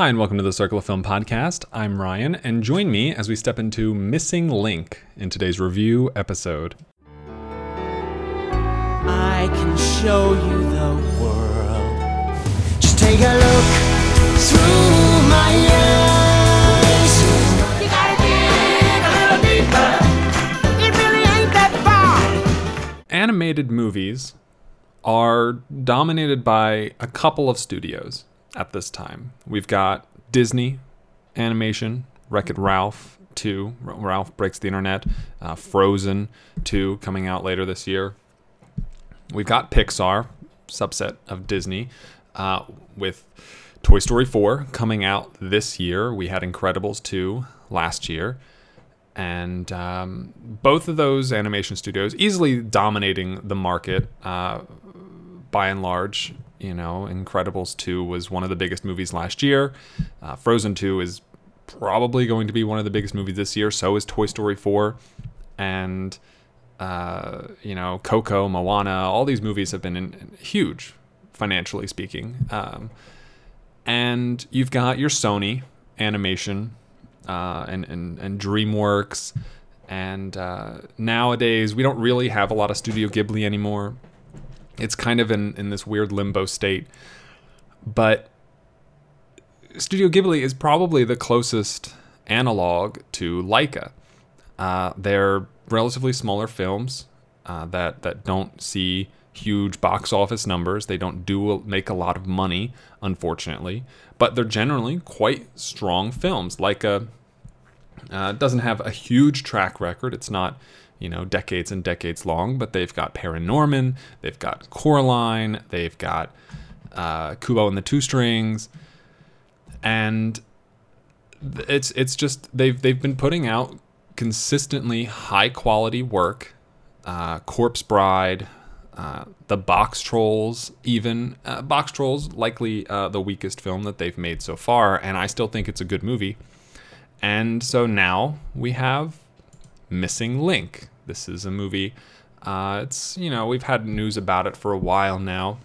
Hi, and welcome to the Circle of Film podcast. I'm Ryan, and join me as we step into Missing Link in today's review episode. I can show you the world. Just take a look through my eyes. You gotta dig a little deeper. It really ain't that far. Animated movies are dominated by a couple of studios at this time. We've got Disney Animation, Wreck It Ralph 2, Ralph Breaks the Internet, uh, Frozen 2 coming out later this year. We've got Pixar, subset of Disney, uh, with Toy Story 4 coming out this year. We had Incredibles 2 last year. And um, both of those animation studios easily dominating the market uh, by and large. You know, Incredibles 2 was one of the biggest movies last year. Uh, Frozen 2 is probably going to be one of the biggest movies this year. So is Toy Story 4. And, uh, you know, Coco, Moana, all these movies have been in, in huge, financially speaking. Um, and you've got your Sony animation uh, and, and, and DreamWorks. And uh, nowadays, we don't really have a lot of Studio Ghibli anymore it's kind of in, in this weird limbo state. But Studio Ghibli is probably the closest analog to Laika. Uh, they're relatively smaller films uh, that that don't see huge box office numbers. They don't do make a lot of money, unfortunately, but they're generally quite strong films. Laika uh, doesn't have a huge track record. It's not you know, decades and decades long, but they've got Paranorman, they've got Coraline, they've got uh, Kubo and the Two Strings, and it's it's just they've they've been putting out consistently high quality work. Uh, Corpse Bride, uh, the Box Trolls, even uh, Box Trolls, likely uh, the weakest film that they've made so far, and I still think it's a good movie. And so now we have Missing Link. This is a movie. Uh, it's you know we've had news about it for a while now,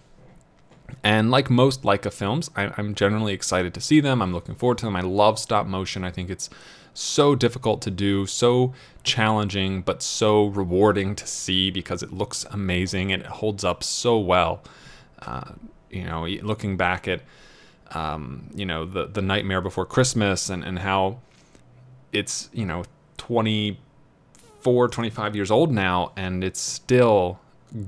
and like most Laika films, I, I'm generally excited to see them. I'm looking forward to them. I love stop motion. I think it's so difficult to do, so challenging, but so rewarding to see because it looks amazing and it holds up so well. Uh, you know, looking back at um, you know the the Nightmare Before Christmas and and how it's you know 20 24, 25 years old now, and it's still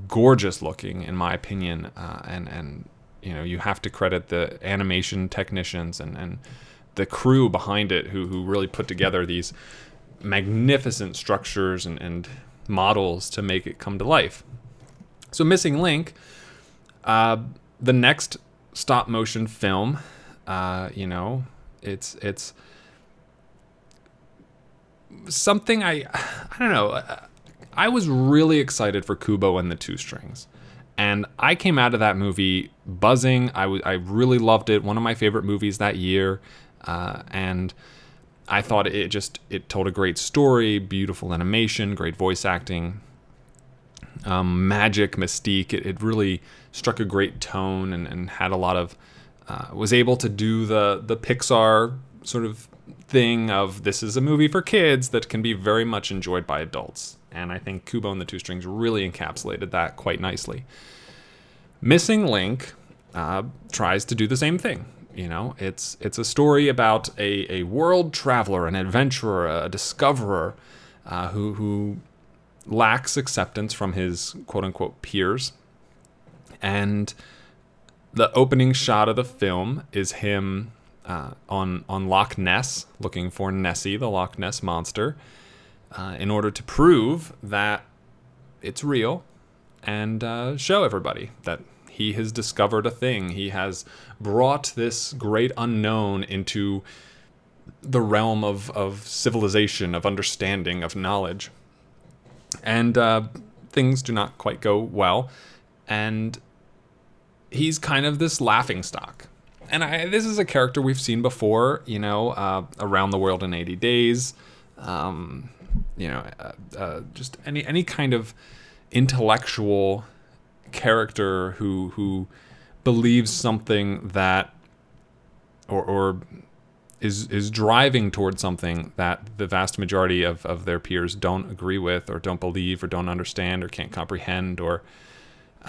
gorgeous looking, in my opinion. Uh, and and you know, you have to credit the animation technicians and and the crew behind it who who really put together these magnificent structures and, and models to make it come to life. So, Missing Link, uh, the next stop motion film, uh, you know, it's it's something I I don't know. I was really excited for Kubo and the Two Strings. And I came out of that movie buzzing. I, w- I really loved it. One of my favorite movies that year. Uh, and I thought it just it told a great story, beautiful animation, great voice acting, um, magic, mystique. It, it, really struck a great tone and, and had a lot of uh, was able to do the the Pixar sort of thing of this is a movie for kids that can be very much enjoyed by adults. And I think Kubo and the Two Strings really encapsulated that quite nicely. Missing Link uh, tries to do the same thing. You know, it's it's a story about a, a world traveler, an adventurer, a discoverer uh, who who lacks acceptance from his quote unquote peers. And the opening shot of the film is him uh, on on Loch Ness, looking for Nessie, the Loch Ness monster, uh, in order to prove that it's real and uh, show everybody that he has discovered a thing. He has brought this great unknown into the realm of, of civilization, of understanding, of knowledge. And uh, things do not quite go well. And he's kind of this laughing stock and I, this is a character we've seen before, you know, uh, around the world in 80 days, um, you know, uh, uh, just any any kind of intellectual character who who believes something that or, or is is driving towards something that the vast majority of, of their peers don't agree with or don't believe or don't understand or can't comprehend or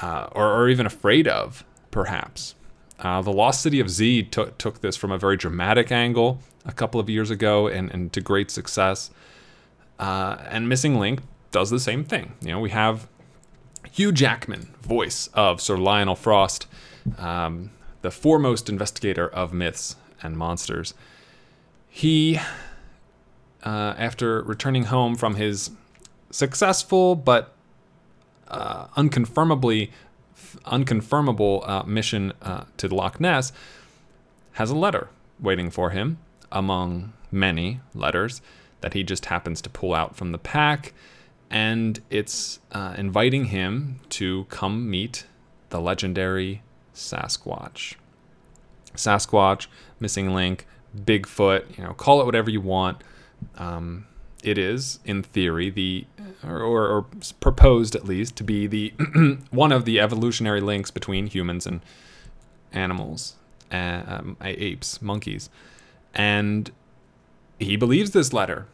uh, or, or even afraid of perhaps uh, the lost city of z took took this from a very dramatic angle a couple of years ago and, and to great success. Uh, and missing link does the same thing. You know we have hugh jackman voice of sir lionel frost um, the foremost investigator of myths and monsters. He, uh, after returning home from his successful but uh, unconfirmably unconfirmable uh, mission uh, to Loch Ness, has a letter waiting for him among many letters that he just happens to pull out from the pack, and it's uh, inviting him to come meet the legendary Sasquatch. Sasquatch, missing link, Bigfoot, you know, call it whatever you want. Um, it is, in theory, the or, or, proposed at least to be the one of the evolutionary links between humans and animals, uh, um, apes, monkeys, and he believes this letter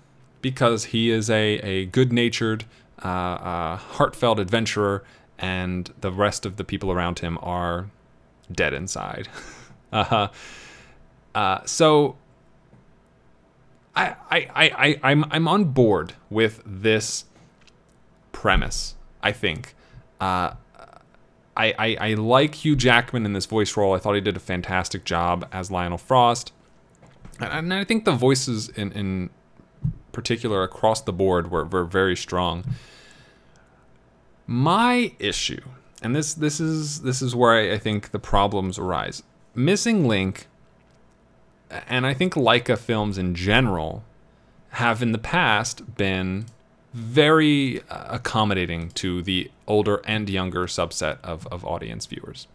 because he is a a good-natured, uh, uh, heartfelt adventurer, and the rest of the people around him are dead inside. uh, uh, so I, I, I, I'm, I'm on board with this premise, I think. Uh, I, I, I like Hugh Jackman in this voice role. I thought he did a fantastic job as Lionel Frost. And I think the voices in, in particular across the board were, were very strong. My issue, and this this is this is where I, I think the problems arise. Missing Link and I think Laika films in general have in the past been very uh, accommodating to the older and younger subset of, of audience viewers.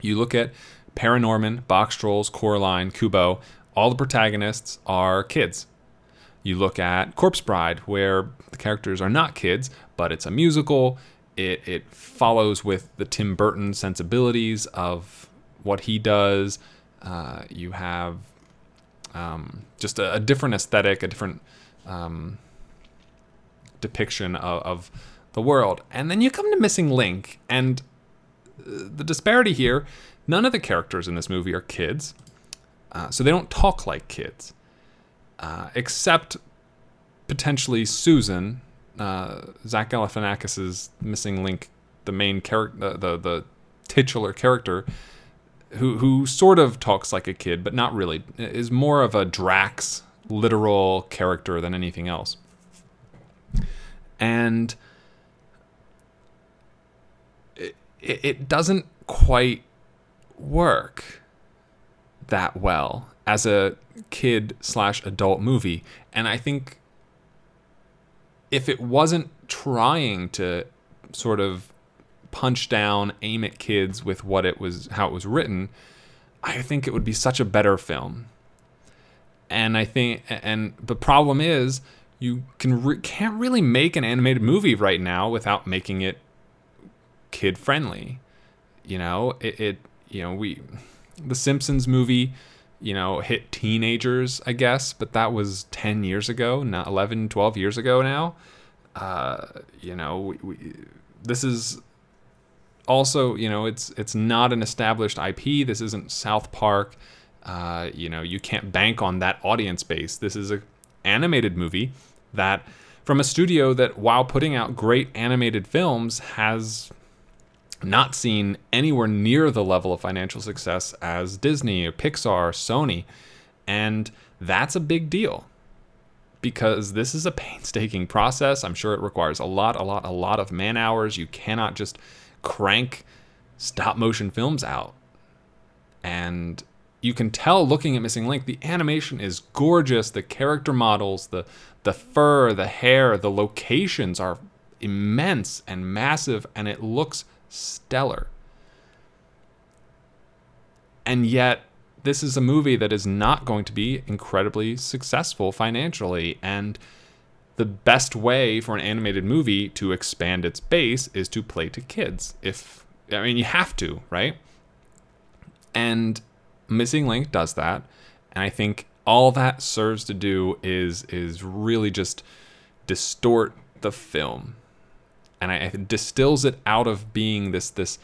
You look at Paranorman, Box Trolls, Coraline, Kubo, all the protagonists are kids. You look at Corpse Bride, where the characters are not kids, but it's a musical. It, it follows with the Tim Burton sensibilities of what he does, uh, you have um, just a, a, different aesthetic, a different um, depiction of, of, the world. And then you come to Missing Link, and uh, the disparity here none of the characters in this movie are kids, uh, so they don't talk like kids, uh, except potentially Susan, uh, Zach Galifianakis's Missing Link, the main character, the, the, the titular character who who sort of talks like a kid, but not really. Is more of a Drax literal character than anything else. And it, it doesn't quite work that well as a kid slash adult movie. And I think if it wasn't trying to sort of punch down, aim at kids with what it was, how it was written, I think it would be such a better film. And I think, and the problem is, you can re- can't really make an animated movie right now without making it kid friendly. You know, it, it you know we, the Simpsons movie, you know, hit teenagers, I guess, but that was 10 years ago, not 11, 12 years ago now. Uh, you know, we, we, this is also, you know, it's it's not an established IP. This isn't South Park. Uh, you know, you can't bank on that audience base. This is a animated movie that from a studio that while putting out great animated films has not seen anywhere near the level of financial success as Disney or Pixar, or Sony. And that's a big deal because this is a painstaking process. I'm sure it requires a lot, a lot, a lot of man hours. You cannot just crank stop motion films out. And you can tell looking at Missing Link, the animation is gorgeous. The character models, the the fur, the hair, the locations are immense and massive, and it looks stellar. And yet, this is a movie that is not going to be incredibly successful financially. And the best way for an animated movie to expand its base is to play to kids. If I mean you have to, right? And Missing Link does that, and I think all that serves to do is is really just distort the film, and I, it distills it out of being this this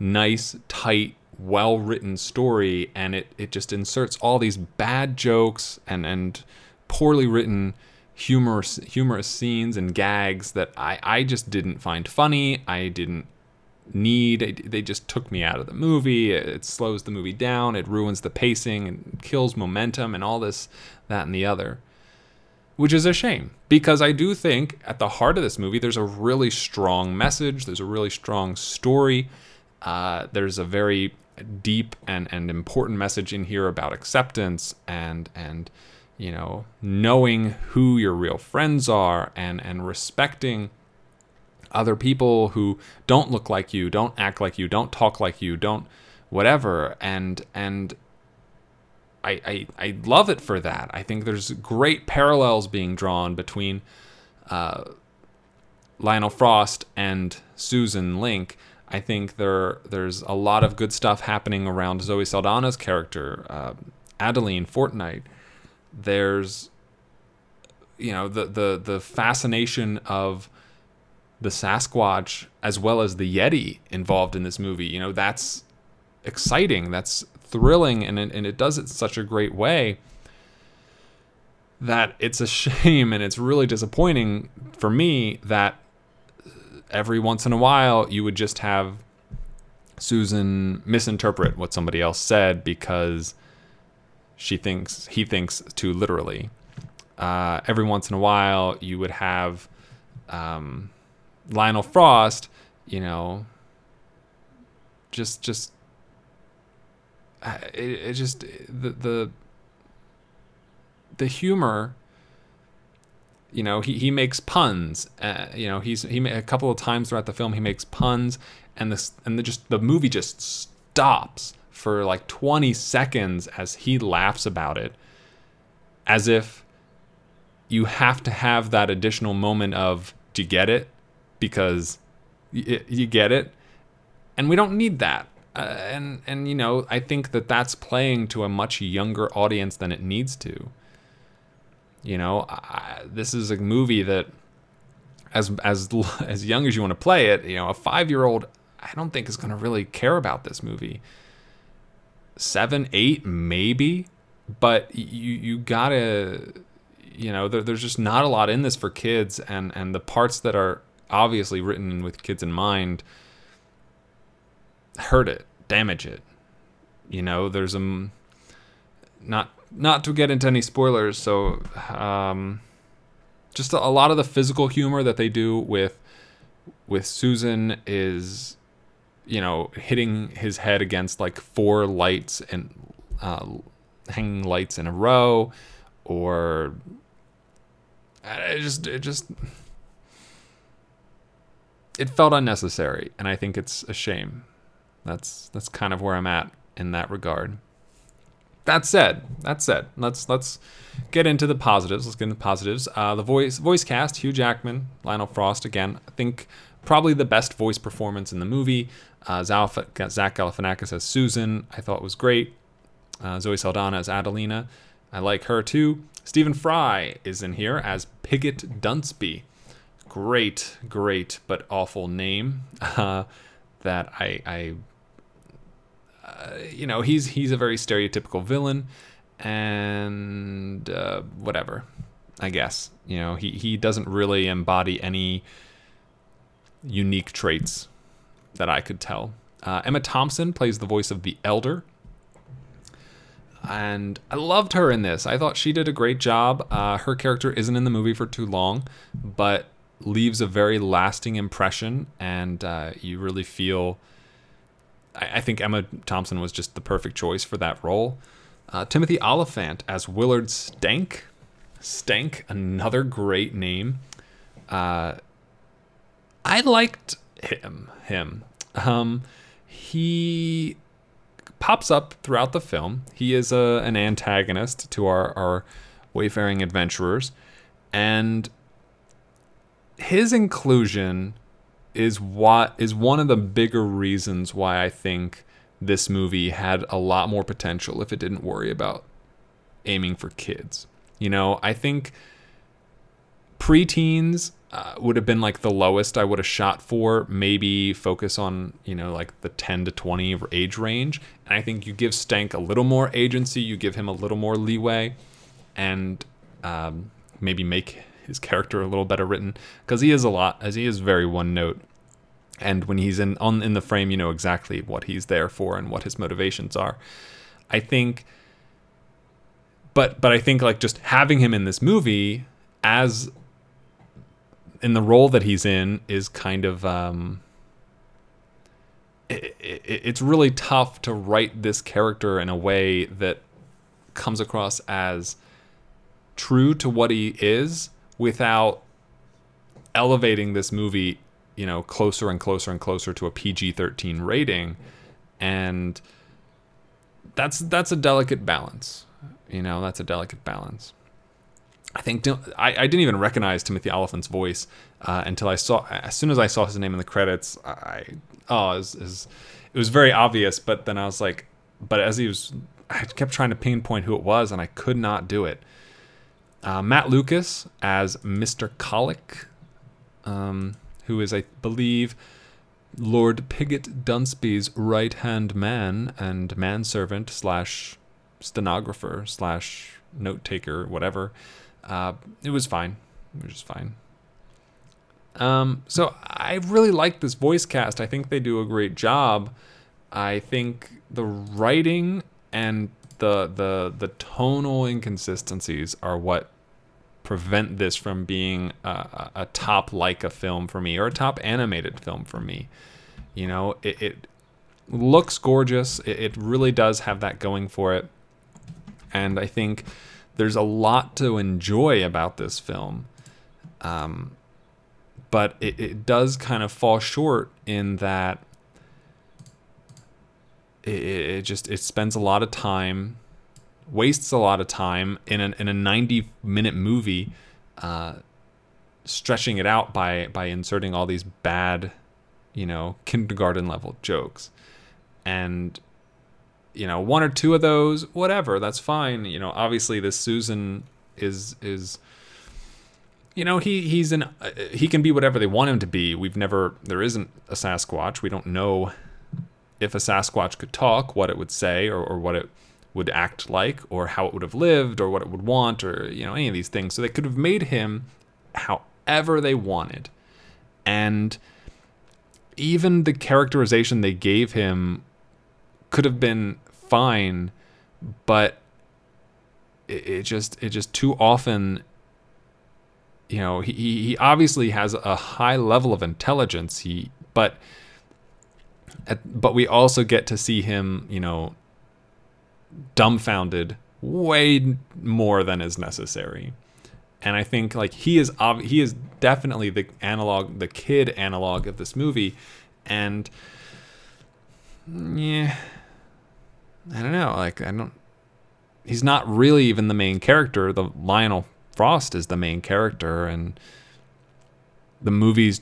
nice, tight, well written story, and it it just inserts all these bad jokes and and poorly written humorous humorous scenes and gags that I I just didn't find funny. I didn't need they just took me out of the movie. It slows the movie down. It ruins the pacing and kills momentum and all this that and the other which is a shame because i do think at the heart of this movie there's a really strong message. There's a really strong story. Uh, there's a very deep and, and important message in here about acceptance and and you know knowing who your real friends are and and respecting other people who don't look like you, don't act like you, don't talk like you, don't whatever. And and I I, I love it for that. I think there's great parallels being drawn between uh, Lionel Frost and Susan Link. I think there there's a lot of good stuff happening around Zoe Saldana's character, uh, Adeline Fortnight. There's you know the the the fascination of the Sasquatch as well as the Yeti involved in this movie. You know, that's exciting, that's thrilling, and it, and it does it in such a great way that it's a shame and it's really disappointing for me that every once in a while you would just have Susan misinterpret what somebody else said because she thinks he thinks too literally. Uh, every once in a while you would have um, Lionel Frost, you know, just just uh, it, it just the the the humor you know he, he makes puns uh, you know he's he a couple of times throughout the film he makes puns and this and the just the movie just stops for like 20 seconds as he laughs about it as if you have to have that additional moment of do you get it? Because y- you get it. And we don't need that. Uh, and and you know i think that that's playing to a much younger audience than it needs to. You know I, this is a movie that as as as young as you want to play it you know a 5 year old i don't think is going to really care about this movie 7 8 maybe but you you got to you know there, there's just not a lot in this for kids and and the parts that are obviously written with kids in mind hurt it damage it. You know there's a not not to get into any spoilers so um just a, a lot of the physical humor that they do with with Susan is you know hitting his head against like four lights and uh, hanging lights in a row or it just it just it felt unnecessary, and I think it's a shame. That's that's kind of where I'm at in that regard. That said, that said, let's let's get into the positives. Let's get into the positives. Uh, the voice voice cast: Hugh Jackman, Lionel Frost. Again, I think probably the best voice performance in the movie. Uh, Zach Galifianakis as Susan, I thought was great. Uh, Zoe Saldana as Adelina, I like her too. Stephen Fry is in here as Piggot Dunceby great, great but awful name uh, that I, I uh, you know, he's he's a very stereotypical villain, and uh, whatever, I guess. You know, he he doesn't really embody any unique traits that I could tell. Uh, Emma Thompson plays the voice of the Elder. And I loved her in this. I thought she did a great job. Uh, her character isn't in the movie for too long, but leaves a very lasting impression, and uh, you really feel. I, I, think Emma Thompson was just the perfect choice for that role. Uh, Timothy Olyphant as Willard Stank. Stank, another great name. Uh, I liked him. Him. Um, he pops up throughout the film. He is a, an antagonist to our, our wayfaring adventurers, and his inclusion is what is one of the bigger reasons why I think this movie had a lot more potential if it didn't worry about aiming for kids. You know, I think preteens uh, would have been like the lowest I would have shot for. Maybe focus on, you know, like the 10 to 20 age range. And I think you give Stank a little more agency, you give him a little more leeway, and um, maybe make his character a little better written because he is a lot, as he is very one note. And when he's in on in the frame, you know exactly what he's there for and what his motivations are. I think, but but I think like just having him in this movie as in the role that he's in is kind of um, it, it, it's really tough to write this character in a way that comes across as true to what he is without elevating this movie you know closer and closer and closer to a PG-13 rating. And that's that's a delicate balance you know that's a delicate balance I think I, I didn't even recognize Timothy Olyphant's voice uh, until I saw as soon as I saw his name in the credits. I oh, it was, it was, it was very obvious, but then I was like, but as he was, I kept trying to pinpoint who it was, and I could not do it. Uh, Matt Lucas as Mr. Colic, um, who is, I believe, Lord Piggot Dunceby's right hand man and manservant slash stenographer slash note taker, whatever. Uh, it was fine. It was just fine. Um, so I really like this voice cast. I think they do a great job. I think the writing and the the the tonal inconsistencies are what prevent this from being a, a top a film for me or a top animated film for me. You know, it, it looks gorgeous. It, it really does have that going for it, and I think there's a lot to enjoy about this film. Um, but it, it does kind of fall short in that it, it just it spends a lot of time wastes a lot of time in, an, in a 90 minute movie uh, stretching it out by by inserting all these bad you know kindergarten level jokes and you know one or two of those whatever that's fine. You know obviously this susan is is you know he he's an uh, he can be whatever they want him to be. We've never there isn't a sasquatch. We don't know if a sasquatch could talk what it would say or, or what it would act like or how it would have lived or what it would want or you know any of these things. So they could have made him however they wanted. And even the characterization they gave him could have been fine, but it, it just it just too often you know he he obviously has a high level of intelligence. He but but we also get to see him you know dumbfounded way more than is necessary. And i think like he is ob- he is definitely the analog the kid analog of this movie. And yeah I don't know. Like I don't. He's not really even the main character. The Lionel Frost is the main character, and the movie's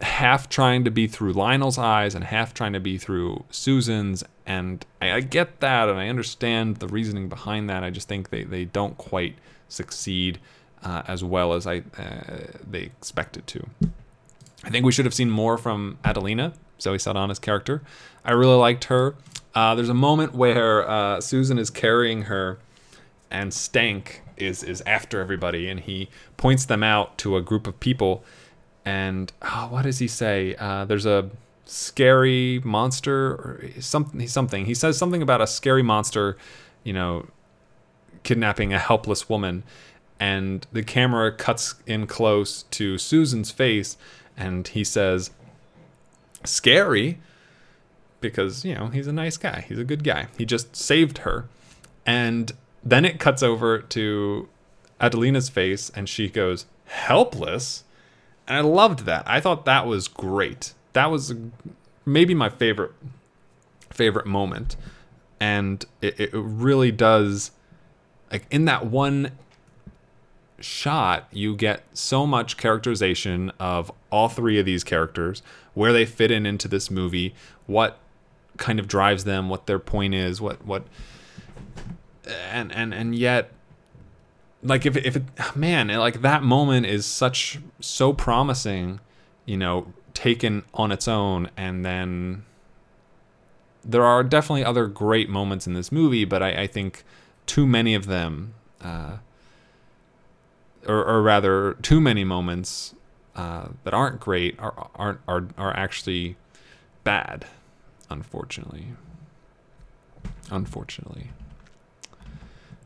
half trying to be through Lionel's eyes and half trying to be through Susan's. And I, I get that, and I understand the reasoning behind that. I just think they they don't quite succeed uh, as well as I uh, they expected to. I think we should have seen more from Adelina, Zoe Saldana's character. I really liked her. Uh, there's a moment where uh, Susan is carrying her, and Stank is is after everybody, and he points them out to a group of people. And oh, what does he say? Uh, there's a scary monster or something. Something he says something about a scary monster, you know, kidnapping a helpless woman, and the camera cuts in close to Susan's face, and he says, "Scary." Because, you know, he's a nice guy. He's a good guy. He just saved her. And then it cuts over to Adelina's face and she goes, helpless. And I loved that. I thought that was great. That was maybe my favorite favorite moment. And it, it really does like in that one shot, you get so much characterization of all three of these characters, where they fit in into this movie, what kind of drives them, what their point is, what what and and and yet like if if it man, like that moment is such so promising, you know, taken on its own and then there are definitely other great moments in this movie, but I, I think too many of them, uh, or, or rather, too many moments uh, that aren't great are, aren't are are actually bad, unfortunately. Unfortunately.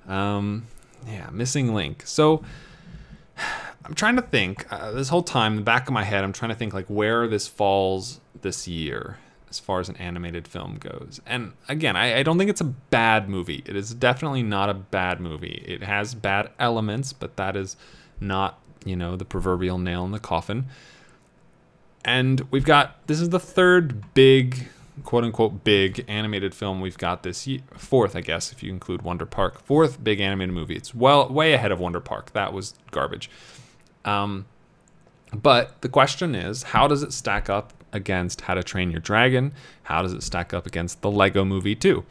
Um, yeah, missing link. So I'm trying to think. Uh, this whole time, in the back of my head, I'm trying to think like where this falls this year as far as an animated film goes. And again, I, I, don't think it's a bad movie. It is definitely not a bad movie. It has bad elements, but that is not, you know, the proverbial nail in the coffin. And we've got this is the third big, quote unquote, big animated film we've got this year. Fourth, I guess, if you include Wonder Park. Fourth big animated movie. It's well way ahead of Wonder Park. That was garbage. Um, but the question is, how does it stack up against How to Train Your Dragon? How does it stack up against the Lego movie too?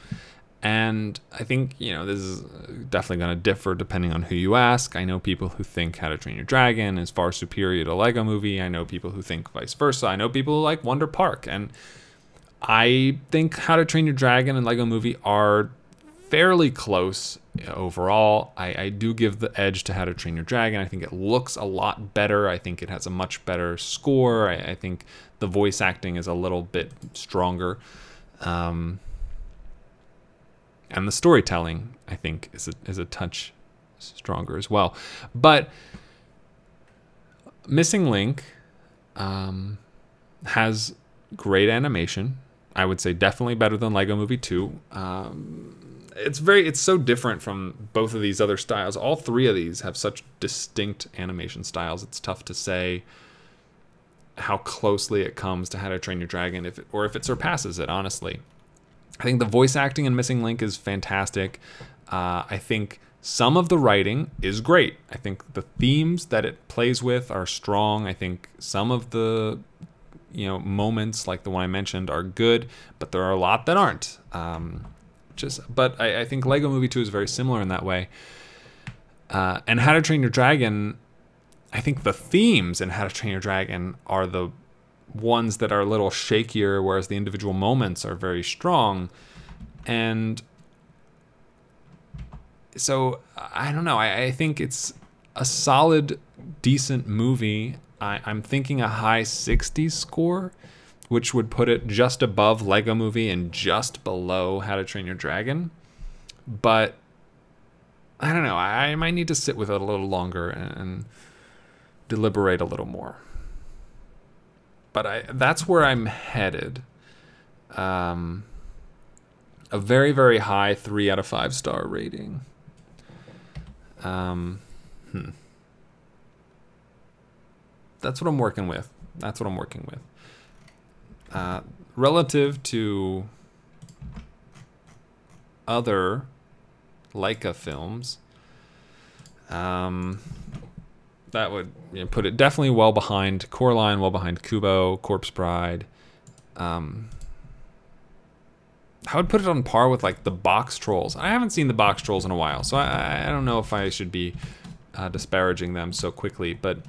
And I think, you know, this is definitely going to differ depending on who you ask. I know people who think How to Train Your Dragon is far superior to Lego movie. I know people who think vice versa. I know people who like Wonder Park. And I think How to Train Your Dragon and Lego movie are fairly close overall. I, I, do give the edge to How to Train Your Dragon. I think it looks a lot better. I think it has a much better score. I, I think the voice acting is a little bit stronger. Um, and the storytelling, I think, is a, is a touch stronger as well. But Missing Link um, has great animation. I would say definitely better than Lego Movie 2. Um, it's very it's so different from both of these other styles. All three of these have such distinct animation styles. It's tough to say how closely it comes to How to Train Your Dragon, if it, or if it surpasses it. Honestly, I think the voice acting in Missing Link is fantastic. Uh, I think some of the writing is great. I think the themes that it plays with are strong. I think some of the you know moments like the one I mentioned are good, but there are a lot that aren't. Um, just but I, I, think Lego Movie 2 is very similar in that way. Uh, and How to Train Your Dragon I think the themes in How to Train Your Dragon are the ones that are a little shakier, whereas the individual moments are very strong. And so I don't know. I, I think it's a solid, decent movie. I, I'm thinking a high 60s score, which would put it just above Lego Movie and just below How to Train Your Dragon. But I don't know. I, I might need to sit with it a little longer and deliberate a little more. But I that's where I'm headed. Um, a very very high three out of five star rating. Um, hmm. That's what I'm working with. That's what I'm working with. Uh, relative to other Laika films, um, that would you know, put it definitely well behind Coraline, well behind Kubo, Corpse Bride. Um, I would put it on par with like the Box Trolls. I haven't seen the Box Trolls in a while, so I, I don't know if I should be uh, disparaging them so quickly, but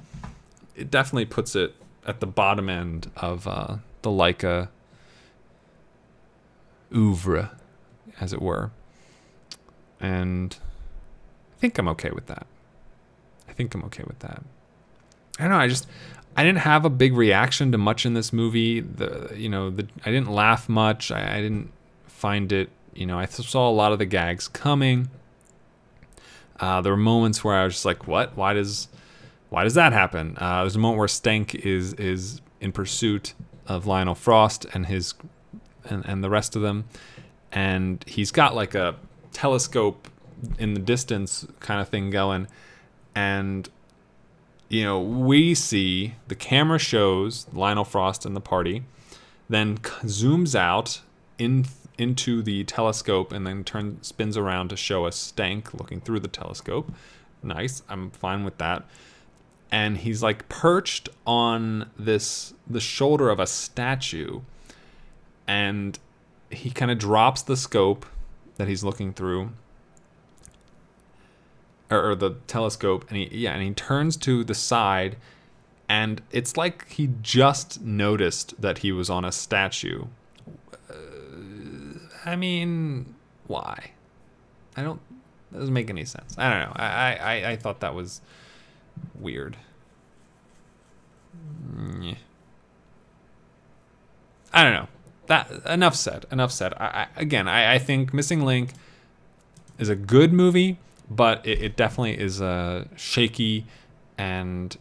it definitely puts it at the bottom end of uh, the Laika oeuvre, as it were. And I think I'm okay with that. I think I'm okay with that. I don't know. I just I didn't have a big reaction to much in this movie. The you know the I didn't laugh much. I, I didn't find it. You know I saw a lot of the gags coming. Uh, there were moments where I was just like, "What? Why does why does that happen?" Uh, there's a moment where Stank is is in pursuit of Lionel Frost and his and, and the rest of them, and he's got like a telescope in the distance kind of thing going and you know we see the camera shows Lionel Frost and the party, then zooms out in into the telescope and then turns spins around to show us Stank looking through the telescope. Nice, I'm fine with that. And he's like perched on this the shoulder of a statue, and he kind of drops the scope that he's looking through or, or the telescope and he yeah and he turns to the side and it's like he just noticed that he was on a statue. Uh, i mean why? I don't that doesn't make any sense. I don't know. I i, I thought that was weird yeah. I don't know. That enough said. Enough said. I, I, again, I, I think Missing Link is a good movie, but it, it definitely is a shaky and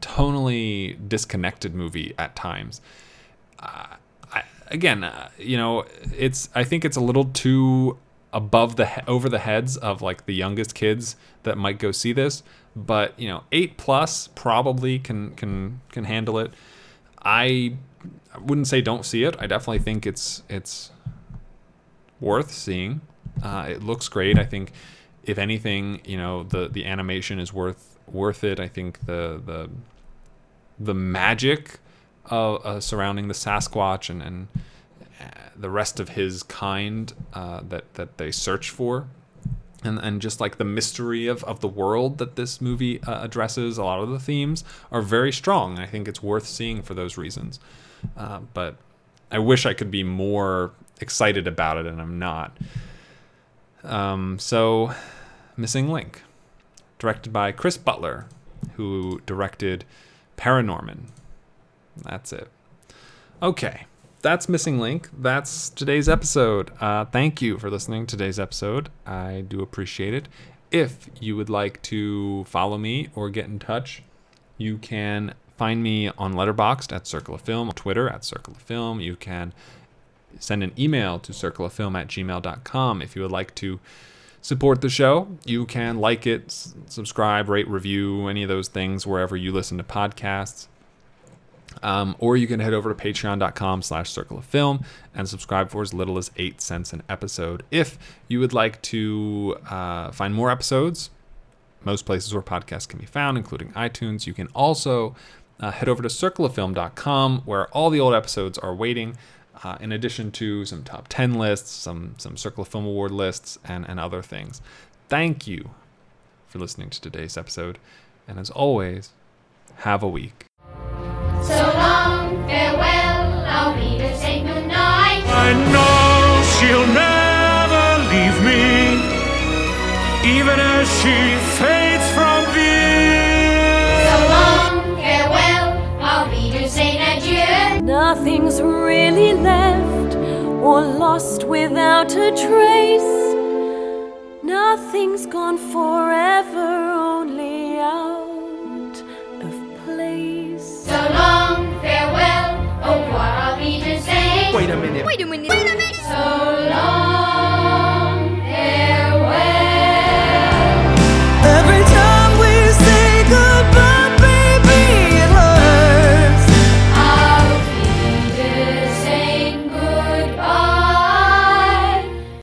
tonally disconnected movie at times. Uh, I, again, uh, you know, it's I think it's a little too above the over the heads of like the youngest kids that might go see this but you know 8 plus probably can can can handle it. I wouldn't say don't see it. I definitely think it's it's worth seeing. Uh, it looks great. I think if anything you know the the animation is worth worth it. I think the the the magic uh, uh, surrounding the sasquatch and and the rest of his kind uh, that that they search for, and and just like the mystery of, of the world that this movie uh, addresses, a lot of the themes are very strong. I think it's worth seeing for those reasons. Uh, but I wish I could be more excited about it, and I'm not. Um, so, Missing Link, directed by Chris Butler, who directed Paranorman. That's it. Okay that's Missing Link. That's today's episode. Uh, thank you for listening to today's episode. I do appreciate it. If you would like to follow me or get in touch, you can find me on Letterboxd at Circle of Film, Twitter at Circle of Film. You can send an email to circleoffilm at gmail.com if you would like to support the show. You can like it, subscribe, rate, review, any of those things wherever you listen to podcasts. Um, or you can head over to patreon.com slash circle of film and subscribe for as little as 8 cents an episode. If you would like to uh, find more episodes, most places where podcasts can be found, including iTunes, you can also uh, head over to circleoffilm.com where all the old episodes are waiting. Uh, in addition to some top 10 lists, some, some Circle of Film Award lists, and, and other things. Thank you for listening to today's episode. And as always, have a week. So long, farewell, I'll read her say goodnight. I know she'll never leave me, even as she fades from view. So long, farewell, I'll read her say adieu. Nothing's really left or lost without a trace. Nothing's gone forever, only out What to say? Wait a minute. Wait a minute. Wait a minute. So long.